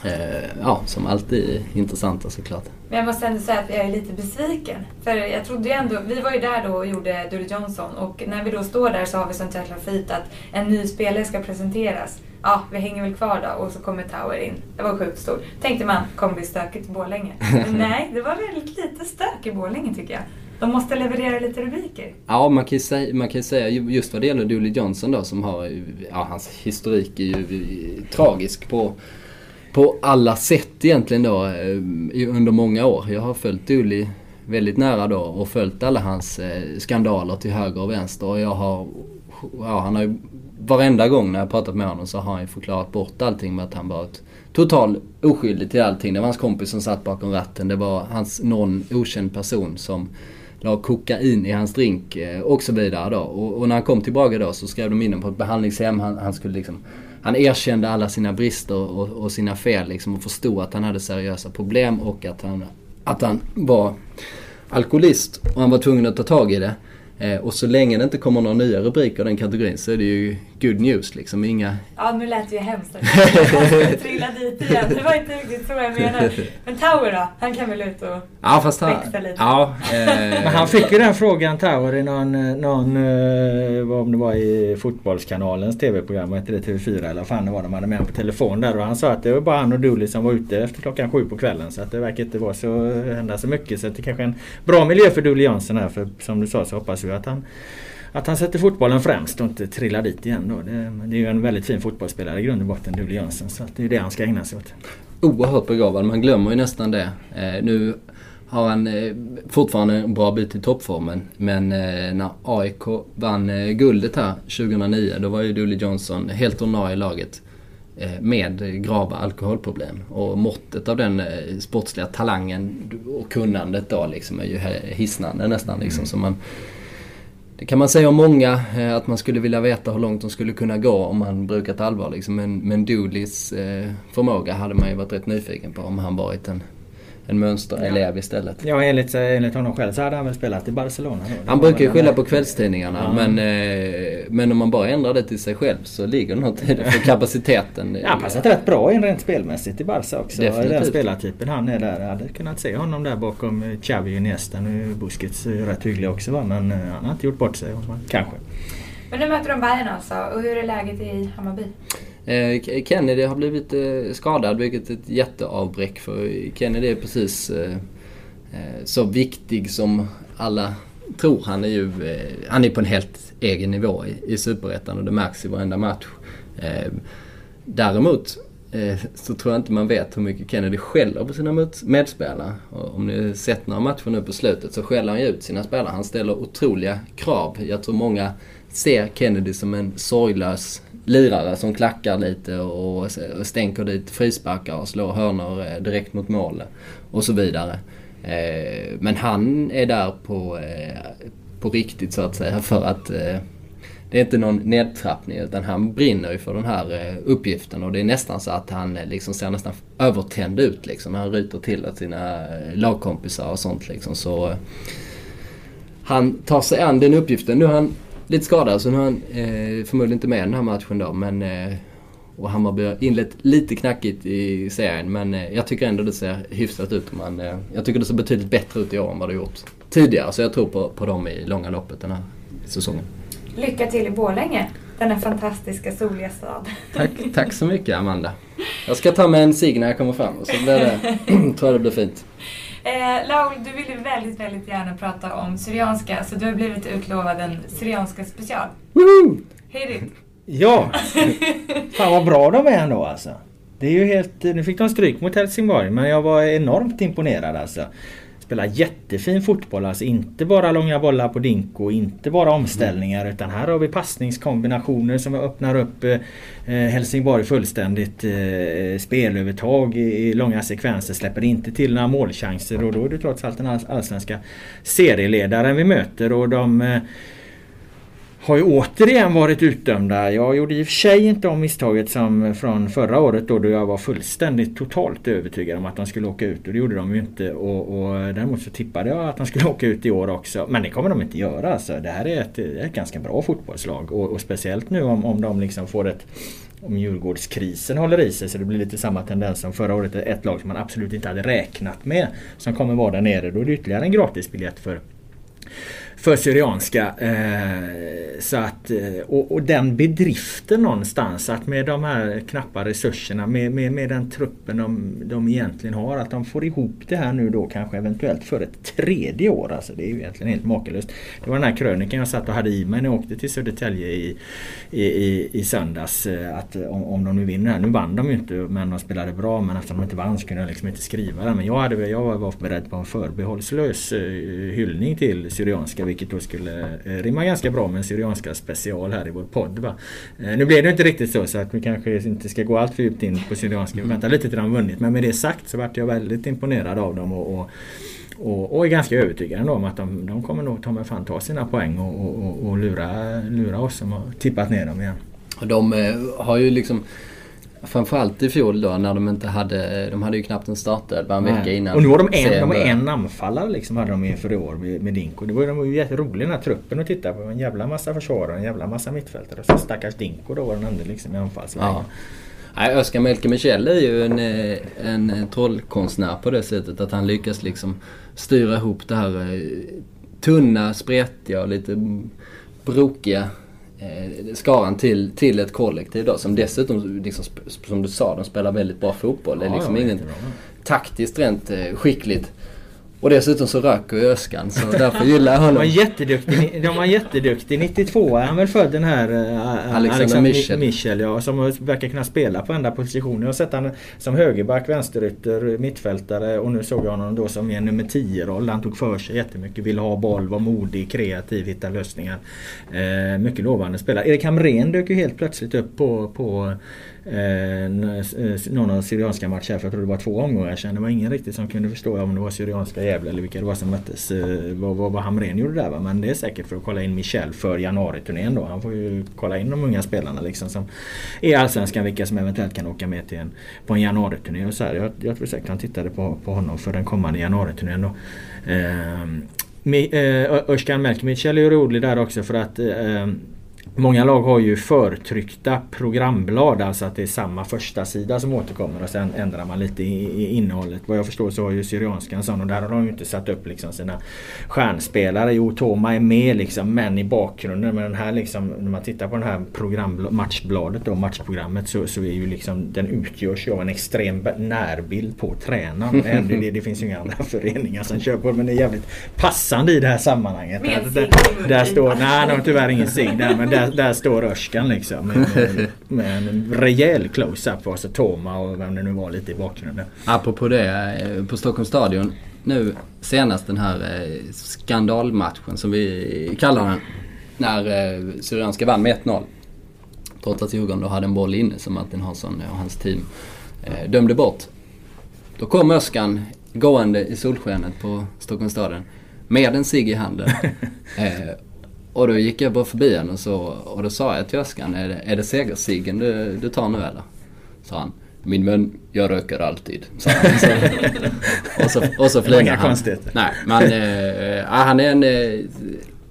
Eh, ja, som alltid är intressanta såklart. Men jag måste ändå säga att jag är lite besviken. För jag trodde ju ändå, vi var ju där då och gjorde Dully Johnson och när vi då står där så har vi sånt jäkla flit att en ny spelare ska presenteras. Ja, vi hänger väl kvar då och så kommer Tower in. Det var sjukt stort. Tänkte man, kommer bli stökigt i Borlänge. Men (laughs) nej, det var väldigt lite stök i Borlänge tycker jag. De måste leverera lite rubriker. Ja, man kan ju säga, man kan säga just vad det gäller Dooley Johnson då som har, ja hans historik är ju tragisk på på alla sätt egentligen då eh, under många år. Jag har följt Dooley väldigt nära då och följt alla hans eh, skandaler till höger och vänster. Och jag har, ja, han har ju, varenda gång när jag pratat med honom så har han ju förklarat bort allting med att han varit total oskyldig till allting. Det var hans kompis som satt bakom ratten. Det var hans någon okänd person som la kokain i hans drink eh, och så vidare då. Och, och, när han kom till Brage då så skrev de in honom på ett behandlingshem. Han, han skulle liksom han erkände alla sina brister och, och, sina fel liksom och förstod att han hade seriösa problem och att han, att han var alkoholist och han var tvungen att ta tag i det. Eh, och så länge det inte kommer några nya rubriker av den kategorin så är det ju good news liksom. Inga... Ja, nu lät det ju hemskt. Jag (laughs) trilla dit igen. Det var inte riktigt så jag menade. Men Tower då? Han kan väl ut och ja, fast han, växa lite? Ja, eh... (laughs) Men han fick ju den frågan Tower i någon, någon eh, vad om det var i Fotbollskanalens TV-program, vad hette det TV4 eller vad fan det var de hade med på telefon där och han sa att det var bara han och Dooley som var ute efter klockan sju på kvällen så att det verkar inte vara så, hända så mycket så det är kanske en bra miljö för Dooley Jansson här för som du sa så hoppas vi att han att han sätter fotbollen främst och inte trillar dit igen då. Det, det är ju en väldigt fin fotbollsspelare i grund och botten, Dooley Jönsson. Så det är det han ska ägna sig åt. Oerhört begåvad, man glömmer ju nästan det. Eh, nu har han eh, fortfarande en bra bit i toppformen. Men eh, när AIK vann eh, guldet här 2009, då var ju Dooley Johnson helt ordinarie i laget eh, med grava alkoholproblem. Och måttet av den eh, sportsliga talangen och kunnandet då liksom är ju hisnande nästan. Liksom, mm. så man, det kan man säga om många, eh, att man skulle vilja veta hur långt de skulle kunna gå om man brukat allvar. Liksom. Men, men Dooleys eh, förmåga hade man ju varit rätt nyfiken på om han varit en en mönsterelev ja. istället. Ja, enligt, enligt honom själv så hade han väl spelat i Barcelona då. Han brukar ju skylla på kvällstidningarna ja. men, eh, men om man bara ändrar det till sig själv så ligger något i det för (laughs) kapaciteten. Ja, han passat rätt bra in rent spelmässigt i Barca också. Definitivt. Den spelartypen han är där. Jag hade kunnat se honom där bakom Xavi och Iniesta. Nu är Busquets rätt hygglig också va? men eh, han har inte gjort bort sig. Kanske. Men nu möter de Bayern alltså. Och hur är läget i Hammarby? Eh, Kennedy har blivit eh, skadad vilket är ett jätteavbräck för Kennedy är precis eh, eh så viktig som alla tror. Han är ju eh, han är på en helt egen nivå i, i Superettan och det märks i varenda match. Eh, däremot Eh, så tror jag inte man vet hur mycket Kennedy skäller på sina medspelare. Och om ni sett några matcher nu på slutet så skäller han ju ut sina spelare. Han ställer otroliga krav. Jag tror många ser Kennedy som en sorglös lirare som klackar lite och stänker dit frisparkar och slår hörnor eh, direkt mot mål och så vidare. Eh, men han är där på, på riktigt så att säga för att det är inte någon nedtrappning utan han brinner ju för den här eh, uppgiften och det är nästan så att han eh, liksom ser nästan övertänd ut liksom när han ryter till åt sina eh, lagkompisar och sånt liksom. Så han tar sig an den uppgiften. Nu är han lite skadad så nu är han eh, förmodligen inte med i den här matchen då. Men, eh, och Hammarby har inlett lite knackigt i serien men eh, jag tycker ändå det ser hyfsat ut. Man, eh, jag tycker det ser betydligt bättre ut i år än vad det gjort tidigare. Så jag tror på, på dem i långa loppet den här säsongen. Lycka till i Borlänge, denna fantastiska soliga stad. Tack, (laughs) tack så mycket Amanda. Jag ska ta med en cigg när jag kommer fram och så blir det, (clears throat) tror jag det blir fint. Eh, Laul, du ville väldigt, väldigt gärna prata om Syrianska, så du har blivit utlovad en Syrianska special. Woo! Hej Ja! Fan vad bra de är ändå alltså. Det är ju helt... Nu fick de stryk mot Helsingborg men jag var enormt imponerad alltså. Spelar jättefin fotboll alltså. Inte bara långa bollar på Dinko, inte bara omställningar mm. utan här har vi passningskombinationer som öppnar upp eh, Helsingborg fullständigt. Eh, spelövertag i, i, långa sekvenser. Släpper inte till några målchanser och då är det trots allt den allsvenska serieledaren vi möter och de eh, har ju återigen varit utdömda. Jag gjorde i och för sig inte om misstaget som från förra året då, då jag var fullständigt totalt övertygad om att de skulle åka ut och det gjorde de ju inte. Och, och däremot så tippade jag att de skulle (laughs) åka ut i år också. Men det kommer de inte göra. Alltså. Det här är ett, ett ganska bra fotbollslag och, och speciellt nu om, om de liksom får ett om Djurgårdskrisen håller i sig så det blir lite samma tendens som förra året. Ett lag som man absolut inte hade räknat med som kommer vara där nere. Då är det ytterligare en gratisbiljett för för Syrianska. Eh, så att, eh, och, och, den bedriften någonstans att med de här knappa resurserna med, med, med den truppen de, de egentligen har att de får ihop det här nu då kanske eventuellt för ett tredje år. Alltså det är ju egentligen helt makalöst. Det var den här krönikan jag satt och hade i mig när jag åkte till Södertälje i, i, i, i söndags. Eh, att eh, om, om de nu vinner här. Nu vann de ju inte men de spelade bra men eftersom de inte vann så kunde jag liksom inte skriva det. Men jag, hade, jag var beredd på en förbehållslös hyllning till Syrianska vilket då skulle eh, rimma ganska bra med en Syrianska special här i vår podd. Va? Eh, nu blev det inte riktigt så så att vi kanske inte ska gå allt för djupt in på Syrianska. Vi väntar lite till de vunnit. Men med det sagt så vart jag väldigt imponerad av dem och, och och, och, är ganska övertygad om att de, de kommer nog ta, med fan ta sina poäng och, och, och lura, lura oss som har tippat ner dem igen. De eh, har ju liksom Framförallt i fjol då när de inte hade, de hade ju knappt en startelva en vecka innan. Och nu har de en, de är en anfallare liksom hade de inför i år med, med Dinko. Det var, de var ju jätteroliga den här truppen att titta på. En jävla massa försvarare, en jävla massa mittfältare. Och så stackars Dinko då var den enda liksom i anfallsläge. Ja. Nej, Oskar Melke Michel är ju en, en trollkonstnär på det sättet att han lyckas liksom styra ihop det här eh, tunna, spretiga och lite brokiga eh, skaran till, till ett kollektiv då som dessutom, liksom, som du sa, de spelar väldigt bra fotboll. Det är liksom ja, ingen taktiskt rent eh, skickligt. Och dessutom så röker ju Öskan så därför gillar jag honom. De var jätteduktig, de var jätteduktig 92 är han väl född den här uh, Alexander Michel. Michel ja, som verkar kunna spela på enda position. Jag har sett honom som högerback, vänsterytter, mittfältare och nu såg jag honom då som en nummer 10-roll. Han tog för sig jättemycket, ville ha boll, var modig, kreativ, hitta lösningar. Uh, mycket lovande spelare. Erik Hamrén dök ju helt plötsligt upp på, på Eh, Eh, eh, någon av Syrianska matcher för jag tror det var två omgångar sedan. Det var ingen riktigt som kunde förstå om det var Syrianska Gävle eller vilka det var som möttes. Eh, vad, vad, vad Hamrén gjorde där va. Men det är säkert för att kolla in Michel för januariturnén då. Han får ju kolla in de unga spelarna liksom som är Allsvenskan vilka som eventuellt kan åka med till en, på en januariturné. Och så här. Jag, jag tror säkert han tittade på, på honom för den kommande januariturnén då. Ehm, eh, Özcan Melkmic är ju rolig där också för att eh, Många lag har ju förtryckta programblad, alltså att det är samma första sida som återkommer och sen ändrar man lite i, innehållet. Vad jag förstår så har ju Syrianska en sån och där har de ju inte satt upp liksom sina stjärnspelare. Jo, Toma är med liksom, men i bakgrunden. Men den här liksom, när man tittar på det här program, matchbladet då, matchprogrammet så, så är ju liksom, den utgörs ju av en extrem närbild på tränaren. det, det, det finns ju inga andra (laughs) föreningar som kör på men det är jävligt passande i det här sammanhanget. Med där, där står, nej, de har tyvärr ingen sig där men där, där står Öskan liksom. Med, med en rejäl close-up på Toma och vem det nu var lite i bakgrunden. Apropå det, eh, på Stockholms stadion nu senast den här eh, skandalmatchen som vi kallar den. När eh, Syrianska vann med 1-0. Trots att Djurgården då hade en boll inne som Martin Hansson och hans team dömde bort. Då kom Öskan gående i solskenet på Stockholms stadion med en cigg i handen. (laughs) Och då gick jag bara förbi henne och, så, och då sa jag till Öskan, är det, är det segersiggen du, du tar nu eller? Sa han. Min vän, jag röker alltid. Han. Så, och så, och så flög han. Nej, men äh, han är en äh,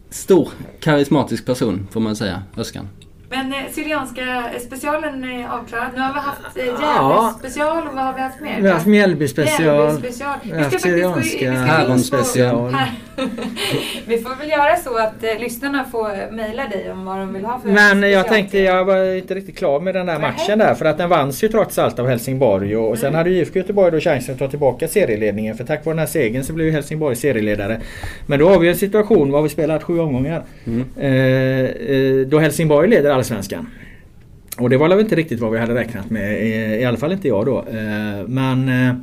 stor karismatisk person får man säga, Öskan. Men eh, Syrianska specialen är avklarad. Nu har vi haft eh, Gävle special och vad har vi haft mer? Vi har haft Mjällby special. special. Vi har haft Syrianska special. (laughs) vi får väl göra så att eh, lyssnarna får mejla dig om vad de vill ha för Men jag tänkte, jag var inte riktigt klar med den där matchen där för att den vanns ju trots allt av Helsingborg och, och sen mm. hade IFK Göteborg då chansen att ta tillbaka serieledningen för tack vare den här segern så blev ju Helsingborg serieledare. Men då har vi en situation, var vi spelat sju omgångar. Mm. Eh, eh, då Helsingborg leder Allsvenskan. Och det var väl inte riktigt vad vi hade räknat med. I, alla fall inte jag då. Eh, men eh,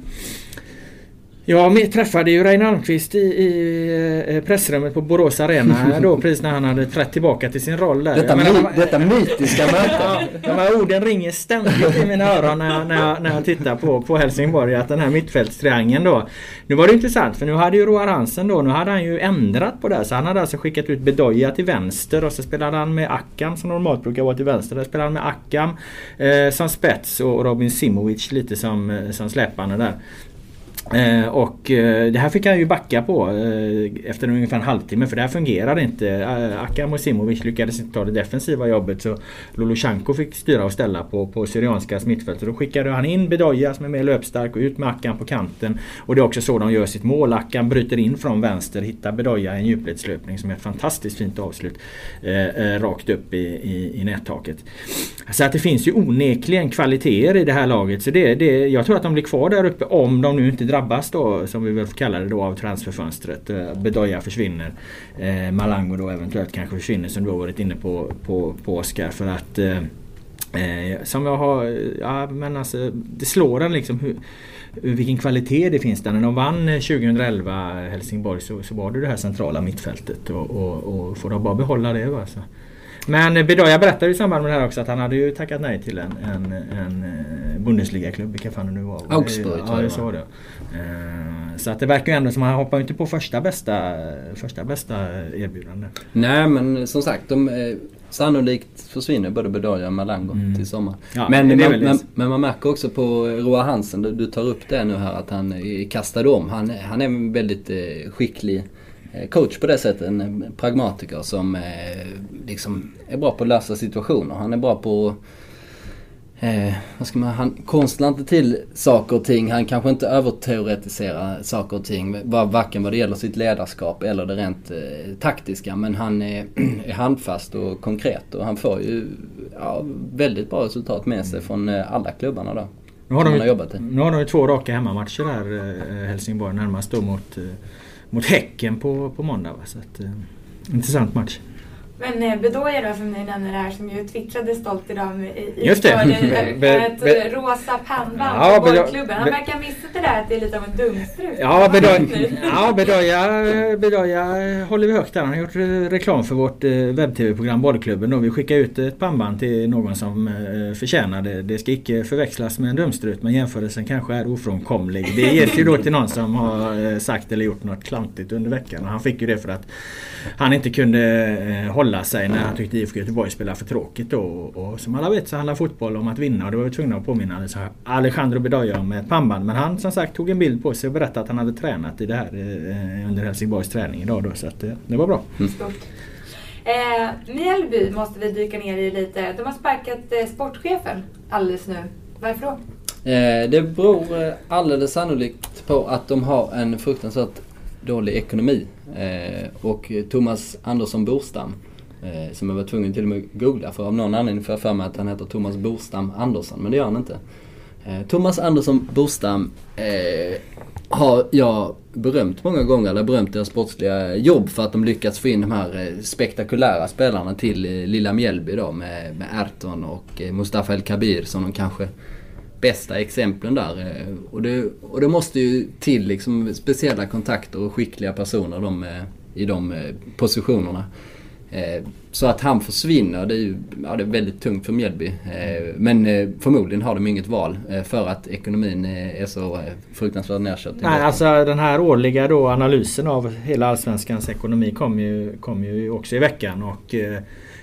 Ja, vi träffade ju Reine Almqvist i, i eh, pressrummet på Borås Arena (laughs) då precis när han hade trätt tillbaka till sin roll där. Detta, menar, my, detta mytiska (laughs) möte. De här orden ringer ständigt i mina öron när jag, när jag, när jag tittar på, på Helsingborg. Att den här mittfältstriangeln då. Nu var det intressant för nu hade ju Roar Hansen då, nu hade han ju ändrat på det. Så han hade alltså skickat ut Bedoya till vänster och så spelade han med Akam som normalt brukar vara till vänster. Där spelade han med Akam eh, som spets och Robin Simovic lite som, eh, som släpande där. Eh, och eh, det här fick han ju backa på eh, efter ungefär en halvtimme för det här fungerade inte. Eh, Akam och Simovic lyckades inte ta det defensiva jobbet så Lulushanko fick styra och ställa på, på Syrianska mittfält. Så då skickade han in Bedoya som är mer löpstark och ut med Akam på kanten. Och det är också så de gör sitt mål. Akam bryter in från vänster, hittar Bedoya i en djupledslöpning som är ett fantastiskt fint avslut. Eh, eh, rakt upp i, i, i nättaket. Så att det finns ju onekligen kvaliteter i det här laget. Så det, det, jag tror att de blir kvar där uppe om de nu inte drabbas då, som vi väl kallar det då, av transferfönstret. Eh, Bedoya försvinner. Eh, Malango då eventuellt kanske försvinner som du har varit inne på, på, på Oskar. För att eh, eh som jag har, ja men alltså det slår en liksom hur, vilken kvalitet det finns där. När de vann eh, 2011 Helsingborg så, så var det det här centrala mittfältet och, och, och får de bara behålla det. Va, så. Men Bedoya berättade i samband med det här också att han hade ju tackat nej till en, en, en eh, Bundesliga-klubb, vilka fan det nu var. Augsburg ja, jag så det. Eh, så att det verkar ju ändå som att han hoppar inte på första bästa, första bästa erbjudande. Nej men som sagt, de, eh, sannolikt försvinner både Bedoya och Malango mm. till sommar. Ja, men, man, men, men, man märker också på Roa Hansen, du, du tar upp det nu här att han kastade om. Han, han är väldigt skicklig Eh, coach på det sättet. En pragmatiker som eh, liksom är bra på att lösa situationer. Han är bra på Eh, vad ska man, han konstlar inte till saker och ting. Han kanske inte överteoretiserar saker och ting. Varken vad det gäller sitt ledarskap eller det rent eh, taktiska. Men han är, (clears throat) är, handfast och konkret och han får ju ja, väldigt bra resultat med sig från eh, alla klubbarna då. Nu har, de, har jobbat i. nu har de ju två raka hemmamatcher där, eh, Helsingborg närmast då mot eh, mot Häcken på, på måndag. Va? Så att, eh, intressant match. Men eh, Bedoya då som ni nämner här som ju twittrade stolt idag med, i, Just det. (laughs) Be, ett be, rosa pannband ja, på bollklubben. Han verkar ha missat det där att det är lite av en dumstrut. Ja, Bedoya, (laughs) ja Bedoya, Bedoya håller vi högt där. Han har gjort reklam för vårt eh, webb-tv-program Bollklubben. Och vi skickar ut ett pannband till någon som eh, förtjänar det. Det ska icke förväxlas med en dumstrut men jämförelsen kanske är ofrånkomlig. Det ges ju då till någon som har sagt eller gjort något klantigt under veckan. Och han fick ju det för att han inte kunde hålla hålla sig när han tyckte IFK Göteborg spelade för tråkigt då. Och som alla vet så handlar fotboll om att vinna och det var vi tvungna att påminna så Alejandro Bedoya om ett pannband. Men han som sagt tog en bild på sig och berättade att han hade tränat i det här eh, under Helsingborgs träning idag då. Så att, eh, det var bra. Mm. Eh, Mjällby måste vi dyka ner i lite. De har sparkat eh, sportchefen alldeles nu. Varför då? Eh, det beror eh, alldeles sannolikt på att de har en fruktansvärt dålig ekonomi. Eh, och Thomas Andersson Borstam Eh, som jag var tvungen till och med att googla för av någon anledning får jag för mig att han heter Thomas Borstam Andersson, men det gör han inte. Eh, Thomas Andersson Borstam eh, har jag berömt många gånger, eller berömt deras sportsliga jobb för att de lyckats få in de här eh, spektakulära spelarna till eh, lilla Mjällby då med, med Erton och eh, Mustafa El Kabir som de kanske bästa exemplen där. Och det, och det måste ju till liksom speciella kontakter och skickliga personer de, i de positionerna. Eh, så att han försvinner, det är ju ja, det är väldigt tungt för Mjällby. Eh, men eh, förmodligen har de inget val för att ekonomin är så fruktansvärt nerkörd. Nej, alltså den här årliga då analysen av hela Allsvenskans ekonomi kom ju, kom ju också i veckan. Och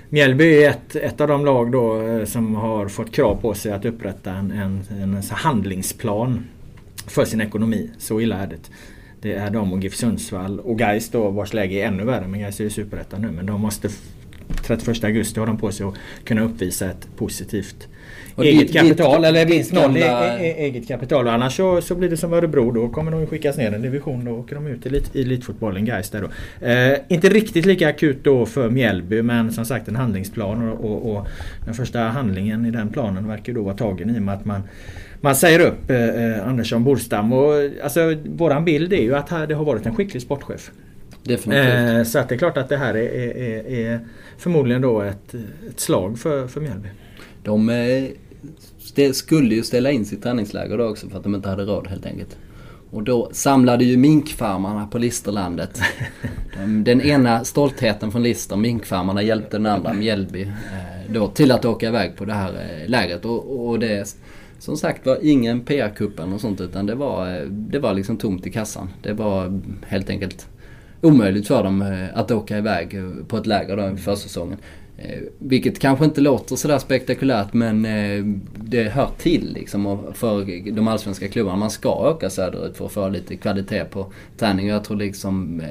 Mjällby är ett, ett av de lag då som har fått krav på sig att upprätta en, en, en handlingsplan för sin ekonomi. Så illa är det. Det är de och GIF Sundsvall och Gais då vars läge är ännu värre. Men Gais är ju superettan nu. Men de måste 31 augusti har de på sig att kunna uppvisa ett positivt och eget kapital ditt, eller minst noll gamla... E- e- eget kapital. Och annars så, så blir det som Örebro. Då kommer de skickas ner en division. Då åker de ut i elit, elitfotbollen Gais där då. Eh, inte riktigt lika akut då för Mjällby men som sagt en handlingsplan. Och, och, och den första handlingen i den planen verkar då vara tagen i och med att man man säger upp eh, eh, Andersson Borstam och alltså våran bild är ju att det har varit en skicklig sportchef. Definitivt. Eh, så att det är klart att det här är, är, är förmodligen då ett, ett slag för, för Mjällby. De eh, skulle ju ställa in sitt träningsläger då också för att de inte hade råd helt enkelt. Och då samlade ju minkfarmarna på Listerlandet. Den ena stoltheten från Lister, minkfarmarna, hjälpte den andra, Mjällby, eh, då till att åka iväg på det här eh, lägret. Och, och det som sagt var ingen PR-kuppen och sånt utan det var, eh, det var liksom tomt i kassan. Det var helt enkelt omöjligt för dem eh, att åka iväg eh, på ett läger då inför försäsongen. Vilket kanske inte låter sådär spektakulärt men det hör till liksom för de allsvenska klubbarna. Man ska åka söderut för att få lite kvalitet på träning. Jag tror liksom,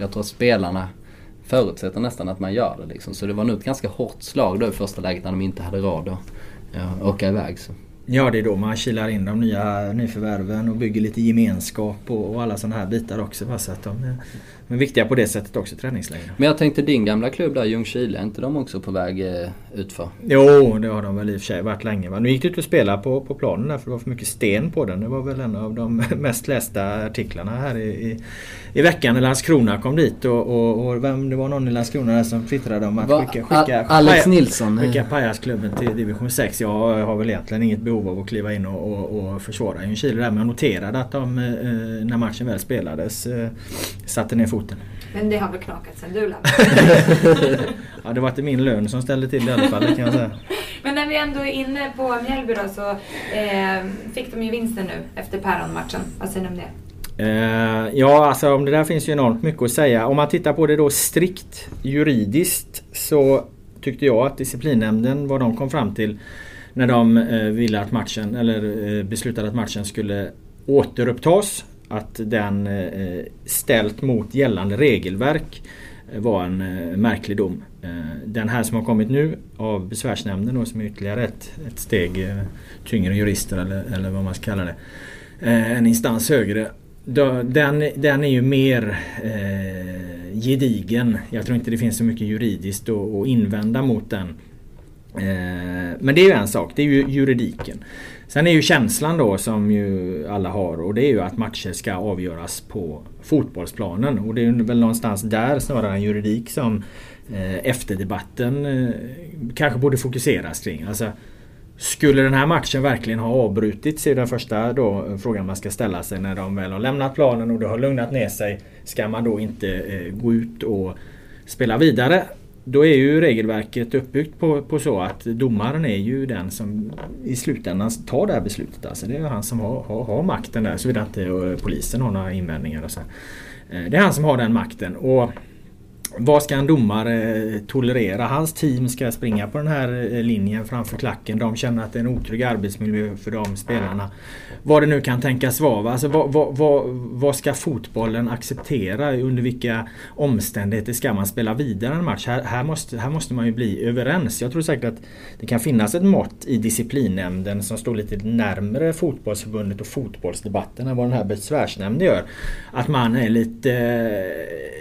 jag tror att spelarna förutsätter nästan att man gör det liksom. Så det var nog ett ganska hårt slag då i första läget när de inte hade råd att åka iväg. Så. Ja, det är då man kilar in de nya nyförvärven och bygger lite gemenskap och, och alla sådana här bitar också. Så att de viktiga på det sättet också, träningsläger. Men jag tänkte din gamla klubb där, Ljungskile, är inte de också på väg eh, utför? Jo, det har de väl i och för sig varit länge. Va? Nu gick det ut att spela på, på planen där för det var för mycket sten på den. Det var väl en av de (laughs) mest lästa artiklarna här i, i, i veckan när Landskrona kom dit. Och, och, och vem, det var någon i Landskrona där som twittrade om att Va? skicka, skicka, Alex paja, Nilsson? Skicka pajasklubben till division 6. Jag har väl egentligen inget behov av att kliva in och, och, och försvara Ljungskile där. Men jag noterade att de, eh, när matchen väl spelades, eh, satte ner foten. Men det har väl knakat sen du lämnade? (laughs) ja, det var inte min lön som ställde till det i alla fall, kan jag säga. (laughs) Men när vi ändå är inne på Mjällby då så eh, fick de ju vinsten nu efter Päron-matchen. Vad säger ni om det? Eh, ja, alltså om det där finns ju enormt mycket att säga. Om man tittar på det då strikt juridiskt så tyckte jag att disciplinnämnden, vad de kom fram till när de eh, ville att matchen, eller eh, beslutade att matchen skulle återupptas att den eh, ställt mot gällande regelverk eh, var en eh, märklig dom. Den här som har kommit nu av besvärsnämnden och som är ytterligare ett, ett steg tyngre jurister eller, eller vad man ska kalla det. En instans högre. Den, den är ju mer eh, gedigen. Jag tror inte det finns så mycket juridiskt att, att invända mot den. Eh, men det är ju en sak, det är ju juridiken. Sen är ju känslan då som ju alla har och det är ju att matcher ska avgöras på fotbollsplanen. Och det är väl någonstans där snarare än juridik som eh, efterdebatten eh, kanske borde fokuseras kring. Alltså, skulle den här matchen verkligen ha avbrutits är den första då, eh, frågan man ska ställa sig när de väl har lämnat planen och det har lugnat ner sig. Ska man då inte eh, gå ut och spela vidare? Då är ju regelverket uppbyggt på, på så att domaren är ju den som i slutändan tar det här beslutet. Alltså det är han som har, har, har makten där såvida inte eh, polisen har några invändningar. Och så. Eh, det är han som har den makten. Och vad ska en domare tolerera? Hans team ska springa på den här eh, linjen framför klacken. De känner att det är en otrygg arbetsmiljö för de spelarna. Vad det nu kan tänkas vara. Alltså, vad, vad, vad, vad, ska fotbollen acceptera? Under vilka omständigheter ska man spela vidare en match? Här, här, måste, här måste man ju bli överens. Jag tror säkert att det kan finnas ett mått i disciplinnämnden som står lite närmre fotbollsförbundet och fotbollsdebatten än vad den här besvärsnämnden gör. Att man är lite,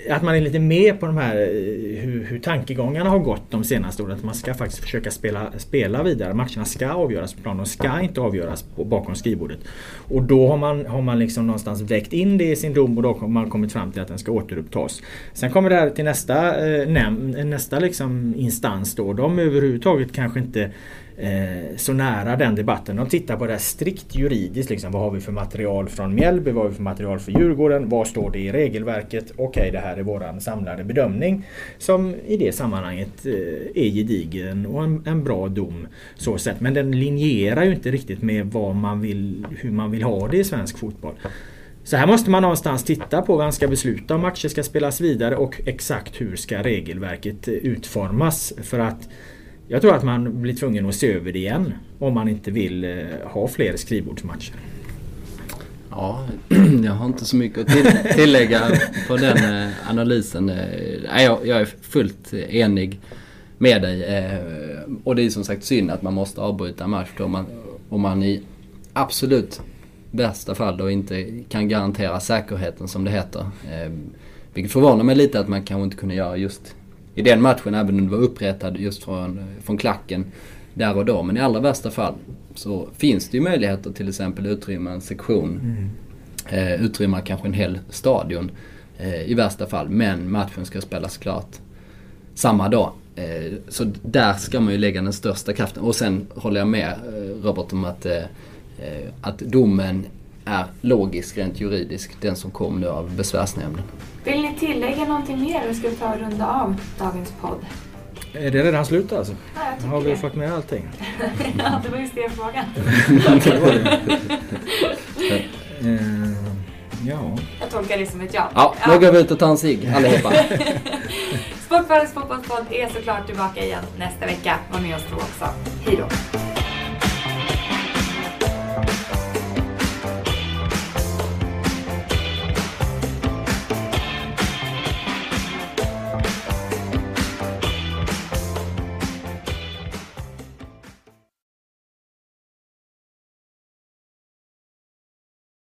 att man är lite med på de här Eh, hur, hur tankegångarna har gått de senaste åren. Att man ska faktiskt försöka spela, spela vidare. Matcherna ska avgöras på plan. De ska inte avgöras på, bakom skrivbordet. Och då har man, har man liksom någonstans väckt in det i sin dom och då har man kommit fram till att den ska återupptas. Sen kommer det här till nästa, eh, näm, nästa liksom instans då. De överhuvudtaget kanske inte eh, så nära den debatten. De tittar på det här strikt juridiskt. Liksom, vad har vi för material från Mjällby? Vad har vi för material för Djurgården? Vad står det i regelverket? Okej, okay, det här är våran samlade bedömning. Som i det sammanhanget eh, är gedigen och en, en, bra dom. Så sett. Men den linjerar ju inte riktigt med vad man vill, hur man vill ha det i svensk fotboll. Så här måste man någonstans titta på vem ska besluta om matcher ska spelas vidare och exakt hur ska regelverket eh, utformas. För att jag tror att man blir tvungen att se över det igen om man inte vill eh, ha fler skrivbordsmatcher. Ja, (clears throat) jag har inte så mycket att (laughs) tillägga på den eh, analysen. Eh, jag är fullt enig med dig. Och det är som sagt synd att man måste avbryta en match om man, om man i absolut värsta fall då inte kan garantera säkerheten som det heter. Vilket förvånar mig lite att man kanske inte kunde göra just i den matchen, även om det var upprättad just från, från klacken där och då. Men i allra värsta fall så finns det ju möjligheter till exempel utrymma en sektion. Mm. Eh, utrymma kanske en hel stadion eh, i värsta fall. Men matchen ska spelas klart samma dag. Eh, så där ska man ju lägga den största kraften. Och sen håller jag med eh, Robert om att, eh, att domen är logisk rent juridiskt, den som kom nu av besvärsnämnden. Vill ni tillägga någonting mer eller ska vi ta och runda av dagens podd? Är det redan slut alltså? Ja, Har vi det. fått med allting? (laughs) ja, det var just det frågan. (laughs) Eh, ja. Jag tolkar det som ett ja. Ja, nu går vi ut och tar en cigg allihopa. (laughs) Sportbladets fotbollspodd är såklart tillbaka igen nästa vecka. Var med oss då också. Hej då!